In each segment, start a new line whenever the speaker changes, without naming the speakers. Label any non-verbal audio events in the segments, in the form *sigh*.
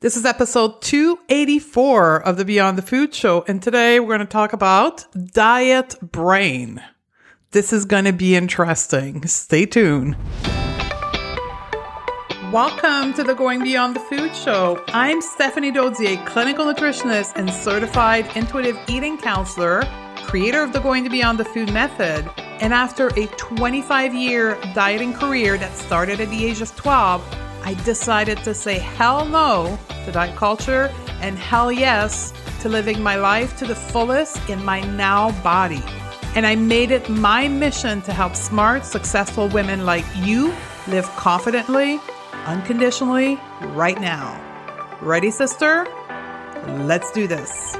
This is episode 284 of the Beyond the Food Show, and today we're going to talk about diet brain. This is going to be interesting. Stay tuned. Welcome to the Going Beyond the Food Show. I'm Stephanie Dodier, clinical nutritionist and certified intuitive eating counselor, creator of the Going to Beyond the Food method. And after a 25 year dieting career that started at the age of 12, I decided to say hell no to diet culture and hell yes to living my life to the fullest in my now body. And I made it my mission to help smart, successful women like you live confidently, unconditionally, right now. Ready, sister? Let's do this.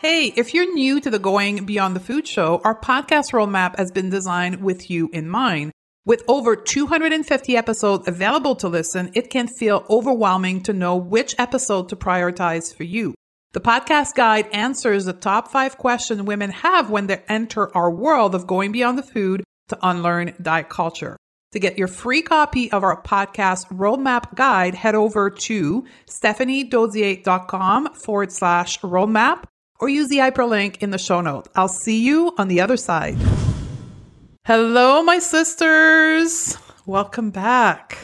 Hey, if you're new to the Going Beyond the Food Show, our podcast roadmap has been designed with you in mind. With over 250 episodes available to listen, it can feel overwhelming to know which episode to prioritize for you. The podcast guide answers the top five questions women have when they enter our world of going beyond the food to unlearn diet culture. To get your free copy of our podcast roadmap guide, head over to stephaniedodier.com forward slash roadmap or use the hyperlink in the show note. I'll see you on the other side. Hello, my sisters. Welcome back.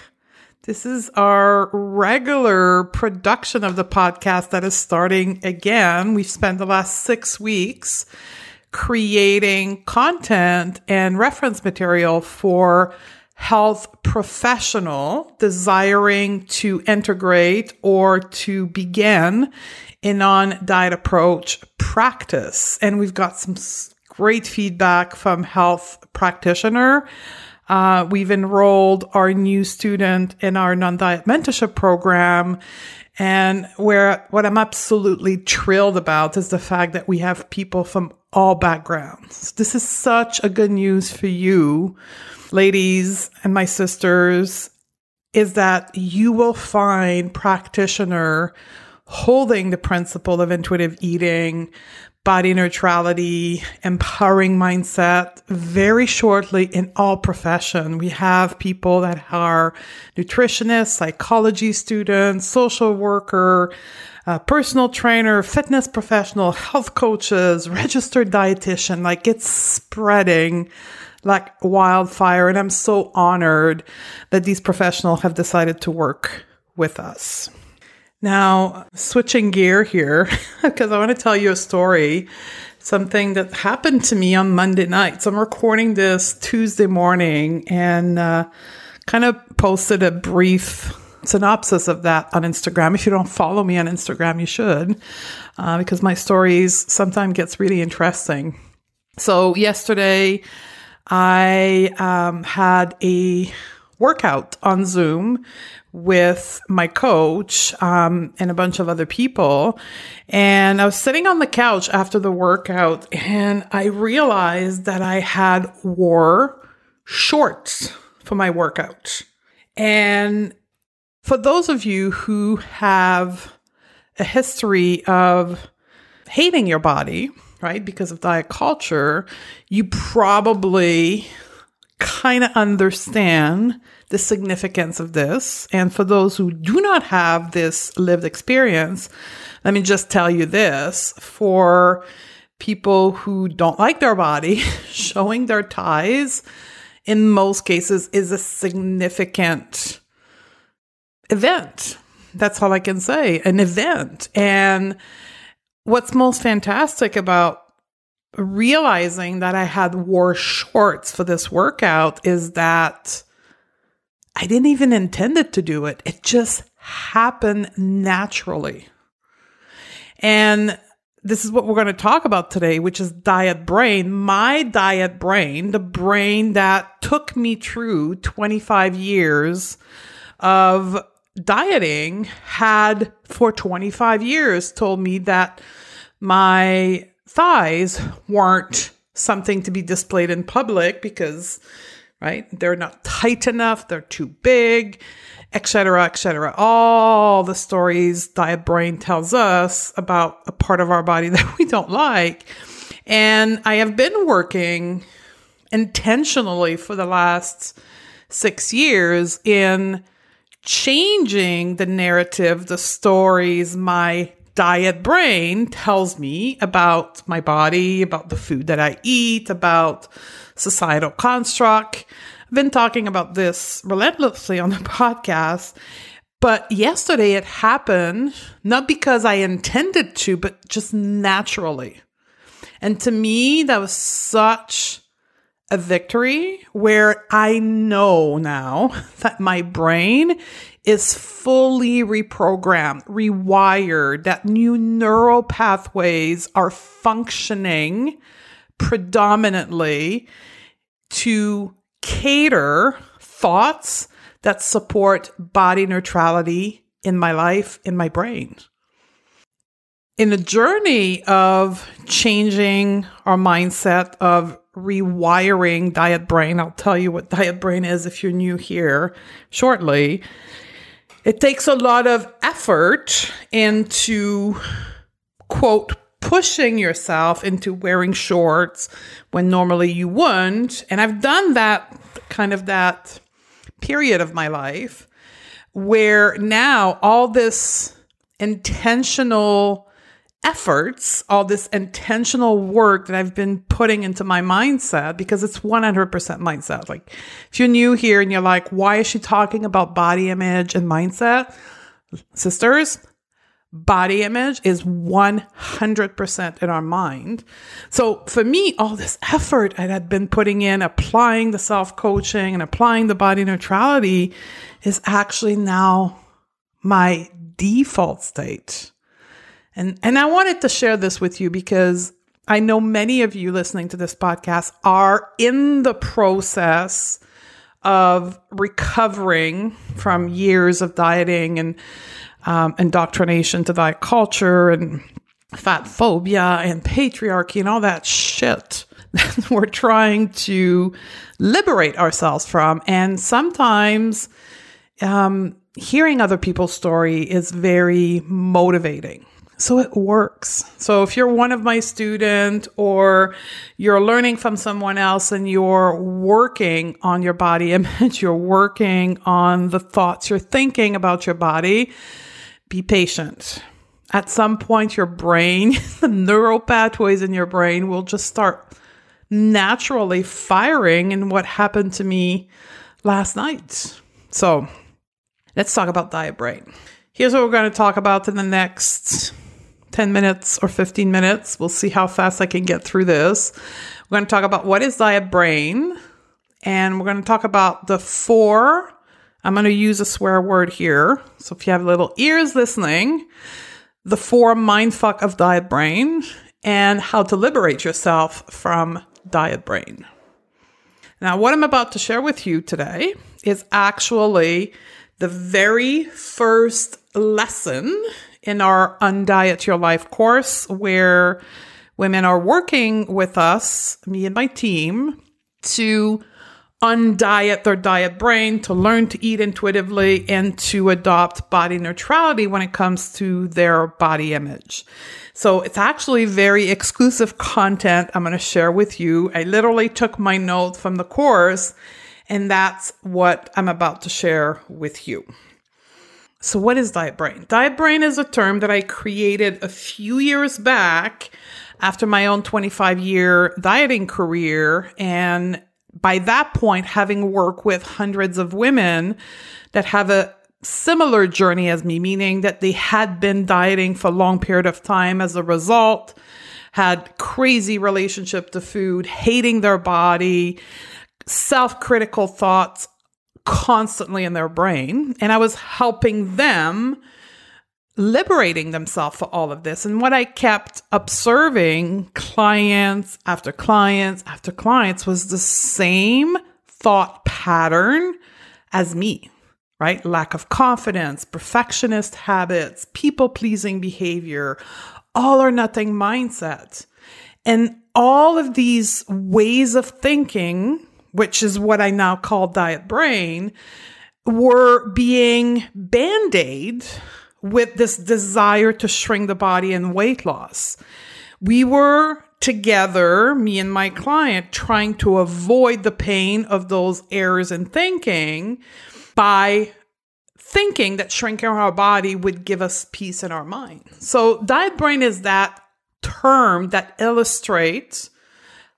This is our regular production of the podcast that is starting again. We've spent the last six weeks creating content and reference material for health professional desiring to integrate or to begin a non diet approach practice. And we've got some great feedback from health practitioner. Uh, we've enrolled our new student in our non-diet mentorship program. And where what I'm absolutely thrilled about is the fact that we have people from all backgrounds. This is such a good news for you, ladies and my sisters, is that you will find practitioner holding the principle of intuitive eating, body neutrality, empowering mindset very shortly in all profession. We have people that are nutritionists, psychology students, social worker, uh, personal trainer, fitness professional, health coaches, registered dietitian. Like it's spreading like wildfire. And I'm so honored that these professionals have decided to work with us. Now, switching gear here, *laughs* because I want to tell you a story, something that happened to me on Monday night. So I'm recording this Tuesday morning and uh, kind of posted a brief synopsis of that on Instagram. If you don't follow me on Instagram, you should, uh, because my stories sometimes gets really interesting. So yesterday, I um, had a workout on Zoom with my coach um, and a bunch of other people. And I was sitting on the couch after the workout and I realized that I had wore shorts for my workout. And for those of you who have a history of hating your body, right, because of diet culture, you probably kind of understand the significance of this. And for those who do not have this lived experience, let me just tell you this for people who don't like their body, *laughs* showing their ties in most cases is a significant event. That's all I can say an event. And what's most fantastic about realizing that I had wore shorts for this workout is that I didn't even intend it to do it. It just happened naturally. And this is what we're going to talk about today, which is diet brain. My diet brain, the brain that took me through 25 years of dieting, had for 25 years told me that my thighs weren't something to be displayed in public because right they're not tight enough they're too big etc etc all the stories diet brain tells us about a part of our body *laughs* that we don't like. And i have been working intentionally for the last six years in changing the narrative, the stories my diet brain tells me about my body, about the food that I eat, about societal construct. I've been talking about this relentlessly on the *laughs* podcast. But yesterday it happened not because I intended to, but just naturally. And to me, that was such a victory where I know now *laughs* that my brain is fully reprogrammed, rewired, that new neural pathways are functioning predominantly to cater thoughts that support body neutrality in my life, in my brain. In the journey of changing our mindset, of rewiring diet brain, I'll tell you what diet brain is if you're new here shortly. It takes a lot of effort into, quote, pushing yourself into wearing shorts when normally you wouldn't. And I've done that kind of that period of my life where now all this intentional efforts, all this intentional work that I've been putting into my mindset, because it's 100% mindset. Like, if you're new here and you're like, why is she talking about body image and mindset? Sisters, body image is 100% in our mind. So for me, all this effort I had been putting in, applying the self coaching and applying the body neutrality is actually now my default state. And, and I wanted to share this with you because I know many of you listening to this podcast are in the process of recovering from years of dieting and um, indoctrination to diet culture and fat phobia and patriarchy and all that shit *laughs* that we're trying to liberate ourselves from. And sometimes um, hearing other people's story is very motivating. So it works. So if you're one of my student or you're learning from someone else and you're working on your body *laughs* image, you're working on the thoughts you're thinking about your body, be patient. At some point, your brain, *laughs* the neural pathways in your brain will just start naturally firing. And what happened to me last night? So let's talk about diet brain. Here's what we're going to talk about in the next 10 minutes or 15 minutes. We'll see how fast I can get through this. We're going to talk about what is diet brain, and we're going to talk about the four I'm going to use a swear word here. So if you have little ears listening, the four mindfuck of diet brain and how to liberate yourself from diet brain. Now, what I'm about to share with you today is actually the very first lesson in our Undiet Your Life course, where women are working with us, me and my team, to undiet their diet brain, to learn to eat intuitively, and to adopt body neutrality when it comes to their body image. So it's actually very exclusive content I'm going to share with you. I literally took my notes from the course, and that's what I'm about to share with you. So, what is diet brain? Diet brain is a term that I created a few years back after my own 25 year dieting career. And by that point, having worked with hundreds of women that have a similar journey as me, meaning that they had been dieting for a long period of time as a result, had crazy relationship to food, hating their body, self-critical thoughts constantly in their brain. And I was helping them liberating themselves for all of this. And what I kept observing clients after clients after clients was the same thought pattern as me, right? Lack of confidence, perfectionist habits, people pleasing behavior, all or nothing mindset. And all of these ways of thinking, which is what I now call diet brain, were being band aid with this desire to shrink the body and weight loss. We were together, me and my client, trying to avoid the pain of those errors in thinking by thinking that shrinking our body would give us peace in our mind. So, diet brain is that term that illustrates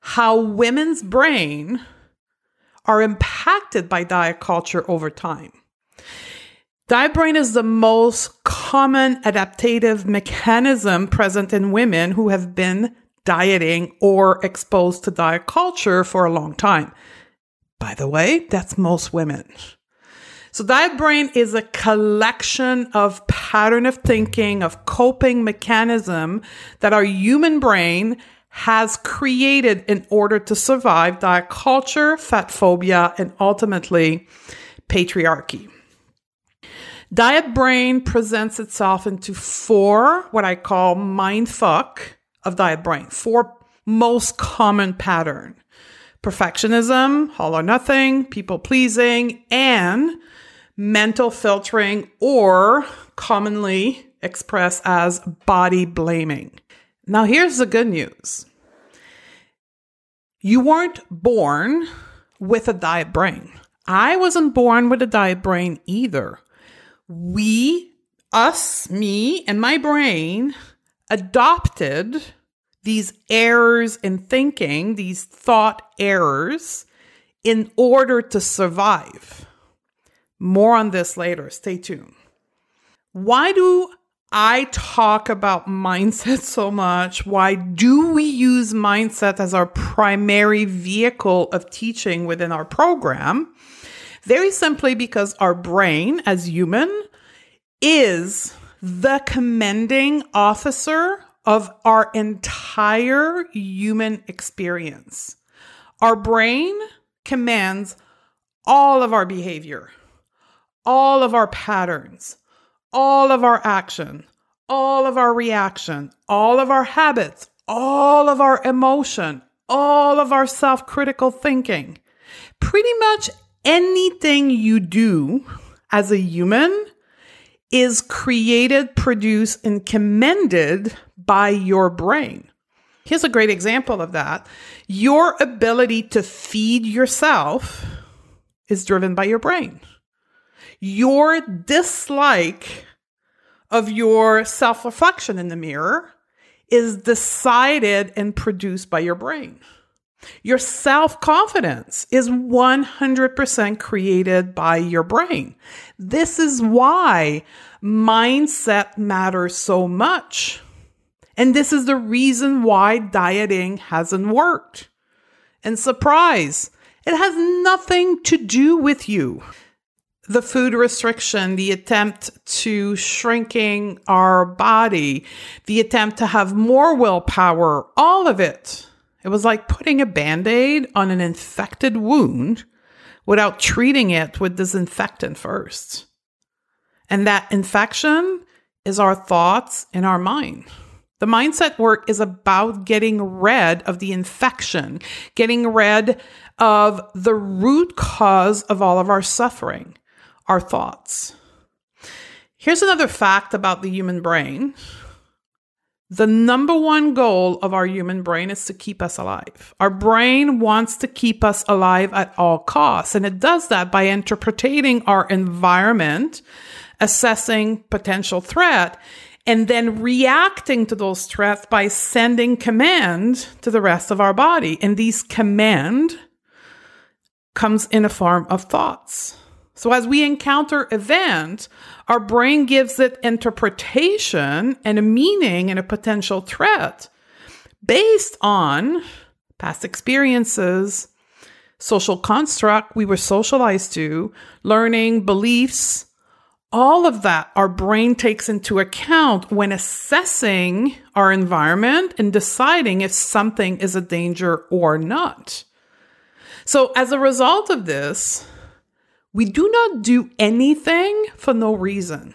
how women's brain are impacted by diet culture over time. Diet brain is the most common adaptive mechanism present in women who have been dieting or exposed to diet culture for a long time. By the way, that's most women. So, diet brain is a collection of pattern of thinking, of coping mechanism that our human brain has created in order to survive diet culture, fat phobia, and ultimately patriarchy. Diet brain presents itself into four, what I call mind fuck of diet brain, four most common pattern perfectionism, all or nothing, people pleasing, and mental filtering, or commonly expressed as body blaming. Now, here's the good news you weren't born with a diet brain. I wasn't born with a diet brain either. We, us, me, and my brain adopted these errors in thinking, these thought errors, in order to survive. More on this later. Stay tuned. Why do I talk about mindset so much? Why do we use mindset as our primary vehicle of teaching within our program? Very simply because our brain, as human, is the commanding officer of our entire human experience. Our brain commands all of our behavior all of our patterns, all of our action, all of our reaction, all of our habits, all of our emotion, all of our self critical thinking. Pretty much anything you do as a human is created, produced, and commended by your brain. Here's a great example of that. Your ability to feed yourself is driven by your brain your dislike of your self reflection in the mirror is decided and produced by your brain. Your self confidence is 100% created by your brain. This is why mindset matters so much. And this is the reason why dieting hasn't worked. And surprise, it has nothing to do with you the food restriction, the attempt to shrinking our body, the attempt to have more willpower, all of it. It was like putting a band aid on an infected wound without treating it with disinfectant first. And that infection is our thoughts in our mind. The mindset work is about getting rid of the infection, getting rid of the root cause of all of our suffering our thoughts. Here's another fact about the human brain the number one goal of our human brain is to keep us alive. Our brain wants to keep us alive at all costs, and it does that by interpreting our environment, assessing potential threat, and then reacting to those threats by sending command to the rest of our body. And these command comes in a form of thoughts. So as we encounter event, our brain gives it interpretation and a meaning and a potential threat based on past experiences, social construct we were socialized to, learning, beliefs, all of that our brain takes into account when assessing our environment and deciding if something is a danger or not. So as a result of this, we do not do anything for no reason.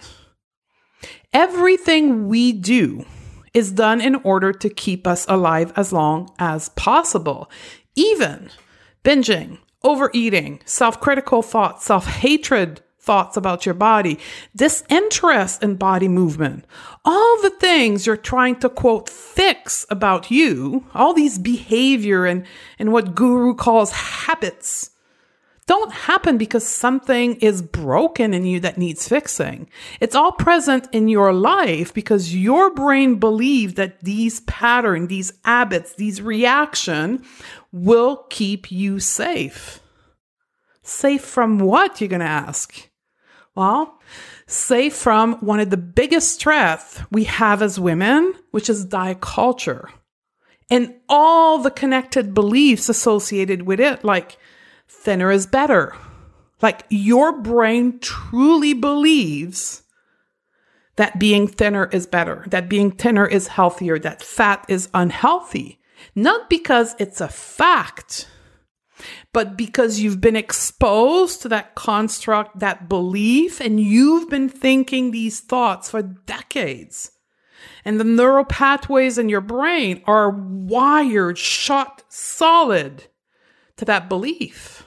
Everything we do is done in order to keep us alive as long as possible. Even binging, overeating, self critical thoughts, self hatred thoughts about your body, disinterest in body movement, all the things you're trying to quote fix about you, all these behavior and, and what guru calls habits don't happen because something is broken in you that needs fixing. It's all present in your life because your brain believes that these patterns, these habits, these reaction will keep you safe. Safe from what, you're going to ask? Well, safe from one of the biggest threats we have as women, which is diet culture and all the connected beliefs associated with it, like thinner is better. Like your brain truly believes that being thinner is better, that being thinner is healthier, that fat is unhealthy. Not because it's a fact, but because you've been exposed to that construct, that belief, and you've been thinking these thoughts for decades. And the neural pathways in your brain are wired, shot solid to that belief.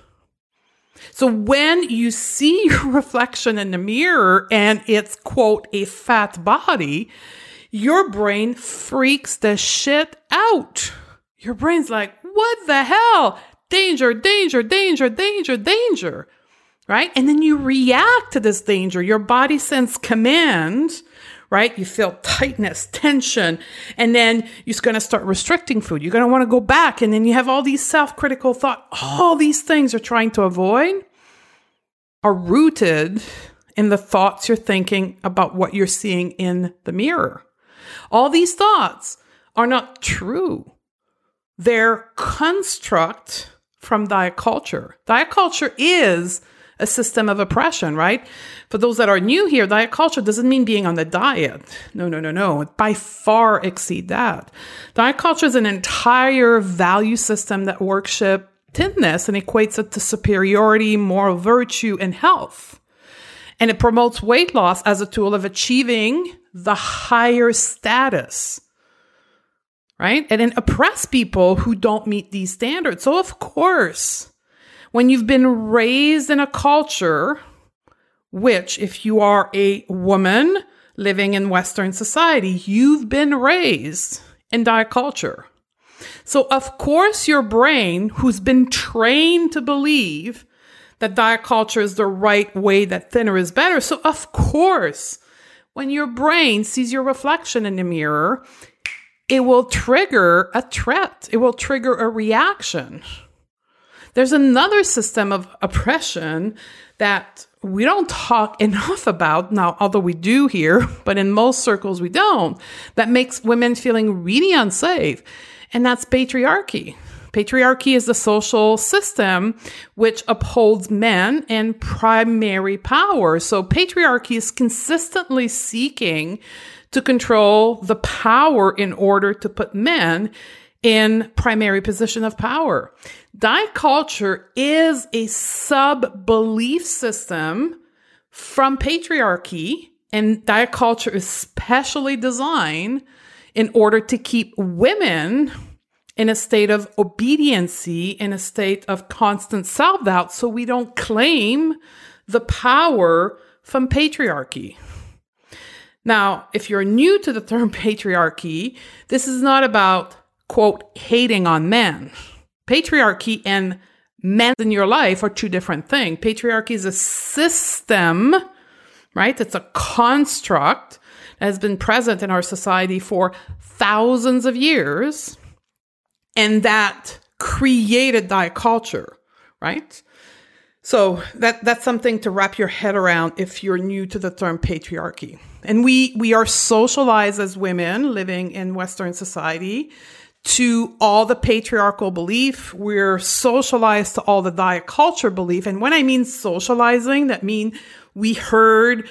So when you see *laughs* your reflection in the mirror and it's, quote, a fat body, your brain freaks the shit out. Your brain's like, what the hell? Danger, danger, danger, danger, danger. Right? And then you react to this danger. Your body sends command right? You feel tightness, tension, and then you're going to start restricting food. You're going to want to go back. And then you have all these self critical thoughts. All these things you're trying to avoid are rooted in the thoughts you're thinking about what you're seeing in the mirror. All these thoughts are not true. They're construct from diet culture. Diet culture is a system of oppression, right? For those that are new here, diet culture doesn't mean being on the diet. No, no, no, no. It by far exceed that. Diet culture is an entire value system that worship thinness and equates it to superiority, moral virtue, and health. And it promotes weight loss as a tool of achieving the higher status right? And then oppress people who don't meet these standards. So, of course, when you've been raised in a culture, which, if you are a woman living in Western society, you've been raised in diet culture. So, of course, your brain, who's been trained to believe that diet culture is the right way, that thinner is better. So, of course, when your brain sees your reflection in the mirror, it will trigger a threat, it will trigger a reaction. There's another system of oppression that we don't talk enough about now, although we do here, *laughs* but in most circles we don't, that makes women feeling really unsafe. And that's patriarchy. Patriarchy is the social system which upholds men and primary power. So patriarchy is consistently seeking to control the power in order to put men in primary position of power. Diet culture is a sub belief system from patriarchy, and diet culture is specially designed in order to keep women in a state of obediency, in a state of constant self doubt, so we don't claim the power from patriarchy. Now, if you're new to the term *laughs* patriarchy, this is not about, quote, hating on men. Patriarchy and men in your life are two different things. Patriarchy is a system, right? It's a construct that has been present in our society for thousands of years and that created diet culture, right? So that that's something to wrap your head around if you're new to the term patriarchy. And we we are socialized as women living in Western society to all the patriarchal belief. We're socialized to all the diet culture belief. And when I mean socializing, that mean we heard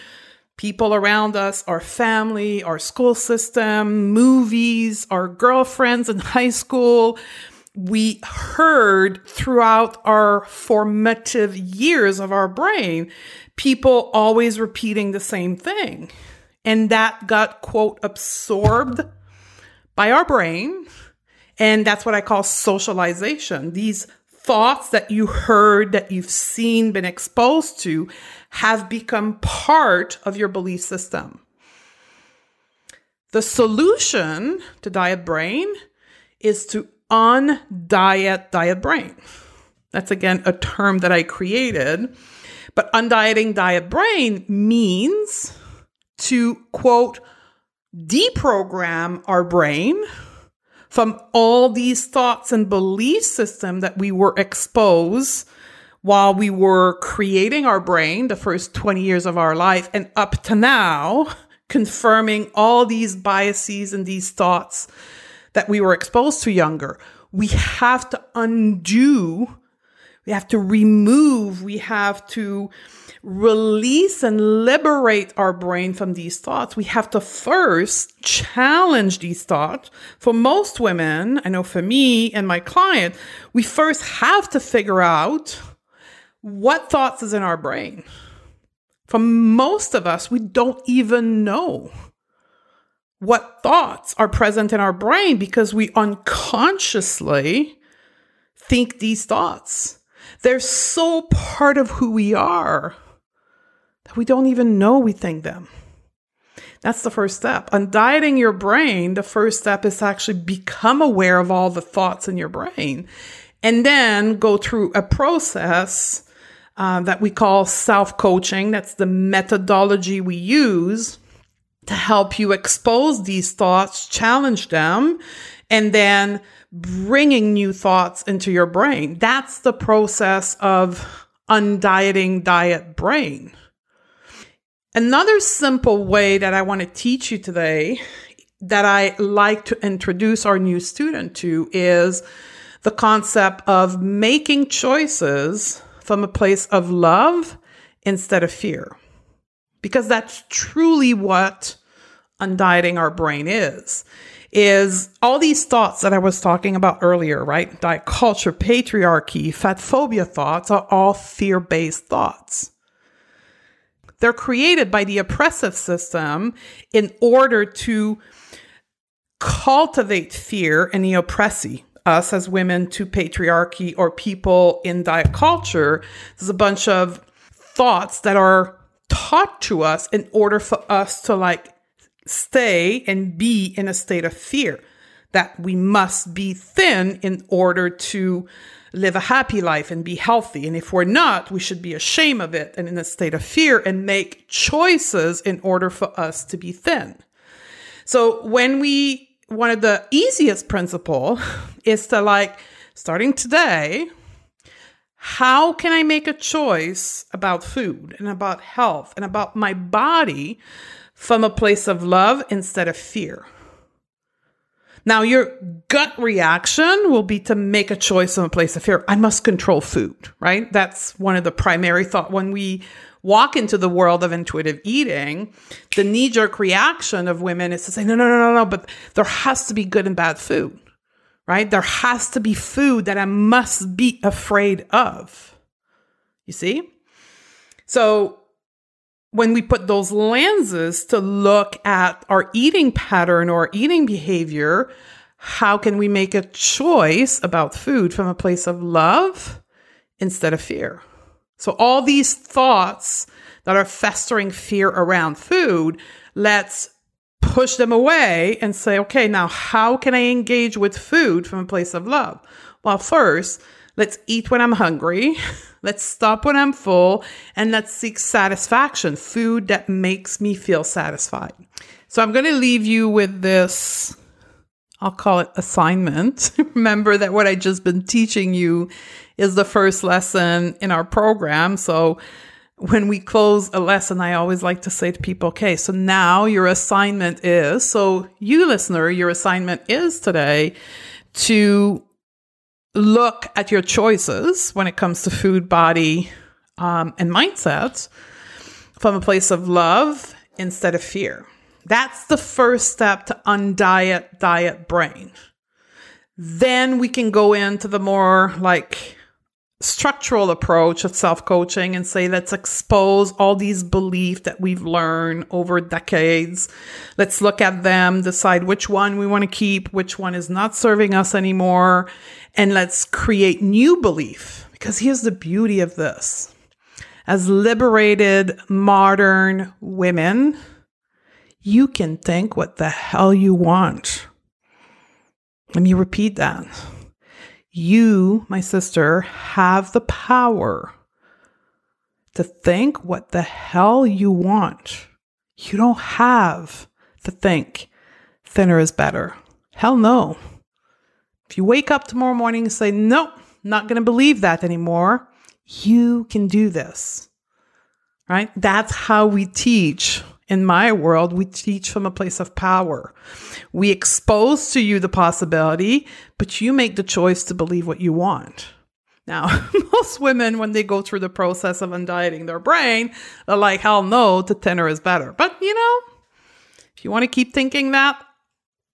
people around us, our family, our school system, movies, our girlfriends in *laughs* high school, we heard throughout our formative years of our brain people always repeating the same thing. And that got, quote, absorbed by our brain. And that's what I call socialization. These thoughts that you heard, that you've seen, been exposed to, have become part of your belief system. The solution to diet brain is to undiet diet brain. That's again a term that I created. But undieting diet brain means to quote, deprogram our brain from all these thoughts and belief system that we were exposed while we were creating our brain the first 20 years of our life and up to now confirming all these biases and these thoughts that we were exposed to younger. We have to undo we have to remove we have to release and liberate our brain from these thoughts, we have to first challenge these thoughts. For most women, I know for me and my client, we first have to figure out what thoughts is in our brain. For most of us, we don't even know what thoughts are present in our brain because we unconsciously think these thoughts. They're so part of who we are we don't even know we think them. That's the first step. Undieting your brain, the first step is to actually become aware of all the thoughts in your brain and then go through a process uh, that we call self coaching. That's the methodology we use to help you expose these thoughts, challenge them, and then bringing new thoughts into your brain. That's the process of undieting diet brain. Another simple way that I want to teach you today that I like to introduce our new student to is the concept of making choices from a place of love instead of fear. Because that's truly what undieting our brain is. Is all these thoughts that I was talking about earlier, right? Diet culture, patriarchy, fat phobia thoughts are all fear based thoughts. They're created by the oppressive system in order to cultivate fear in the oppressee, us as women to patriarchy or people in diet culture. There's a bunch of thoughts that are taught to us in order for us to like stay and be in a state of fear that we must be thin in order to live a happy life and be healthy. And if we're not, we should be ashamed of it and in a state of fear and make choices in order for us to be thin. So when we, one of the easiest principle *laughs* is to like, starting today, how can I make a choice about food and about health and about my body from a place of love instead of fear? Now, your gut reaction will be to make a choice from a place of fear. I must control food, right? That's one of the primary thought when we walk into the world of intuitive eating. The knee jerk reaction of women is to say, no, no, no, no, no, but there has to be good and bad food, right? There has to be food that I must be afraid of. You see? So when we put those lenses to look at our eating pattern or eating behavior, how can we make a choice about food from a place of love instead of fear? So, all these thoughts that are festering fear around food, let's push them away and say, okay, now how can I engage with food from a place of love? Well, first, let's eat when I'm hungry. *laughs* Let's stop when I'm full and let's seek satisfaction, food that makes me feel satisfied. So I'm going to leave you with this, I'll call it assignment. *laughs* Remember that what I just been teaching you is the first lesson in our program. So when we close a lesson, I always like to say to people, okay, so now your assignment is, so you listener, your assignment is today to look at your choices when it comes to food, body, um, and mindset from a place of love instead of fear. That's the first step to undiet diet brain. Then we can go into the more like structural approach of self coaching and say, let's expose all these beliefs that we've learned over decades. Let's look at them, decide which one we want to keep, which one is not serving us anymore, and let's create new belief. Because here's the beauty of this as liberated modern women, you can think what the hell you want. Let me repeat that You, my sister, have the power to think what the hell you want. You don't have to think thinner is better. Hell no. If you wake up tomorrow morning and say, nope, not going to believe that anymore, you can do this. Right? That's how we teach. In my world, we teach from a place of power. We expose to you the possibility, but you make the choice to believe what you want. Now, *laughs* most women, when they go through the process of undieting their brain, they're like, hell no, the thinner is better. But you know, if you want to keep thinking that,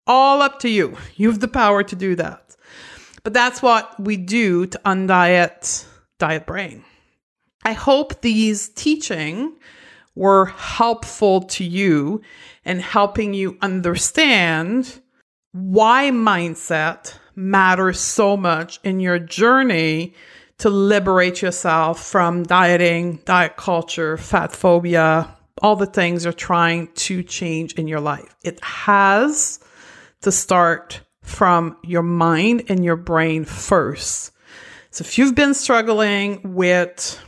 all up to you. You have the power to do that. But that's what we do to undiet diet brain. I hope these teaching were helpful to you in helping you understand why mindset matters so much in your journey to liberate yourself from dieting, diet culture, fat phobia, all the things you're trying to change in your life. It has to start from your mind and your brain first. So if you've been struggling with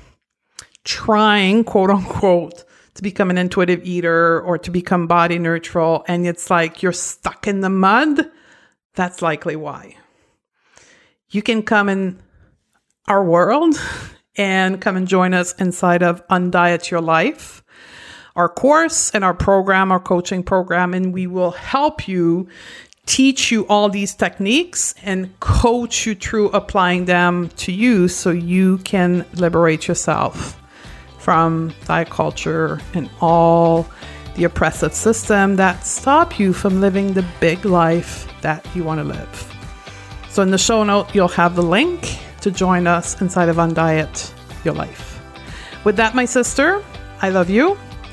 trying, quote unquote, to become an intuitive eater or to become body neutral, and it's like you're stuck in the mud, that's likely why. You can come in our world *laughs* and come and join us inside of Undiet Your Life, our course and our program, our coaching program, and we will help you teach you all these techniques and coach you through applying them to you so you can liberate yourself from diet culture and all the oppressive system that stop you from living the big life that you want to live. So in the show note, you'll have the link to join us inside of Undiet Your Life. With that, my sister, I love you,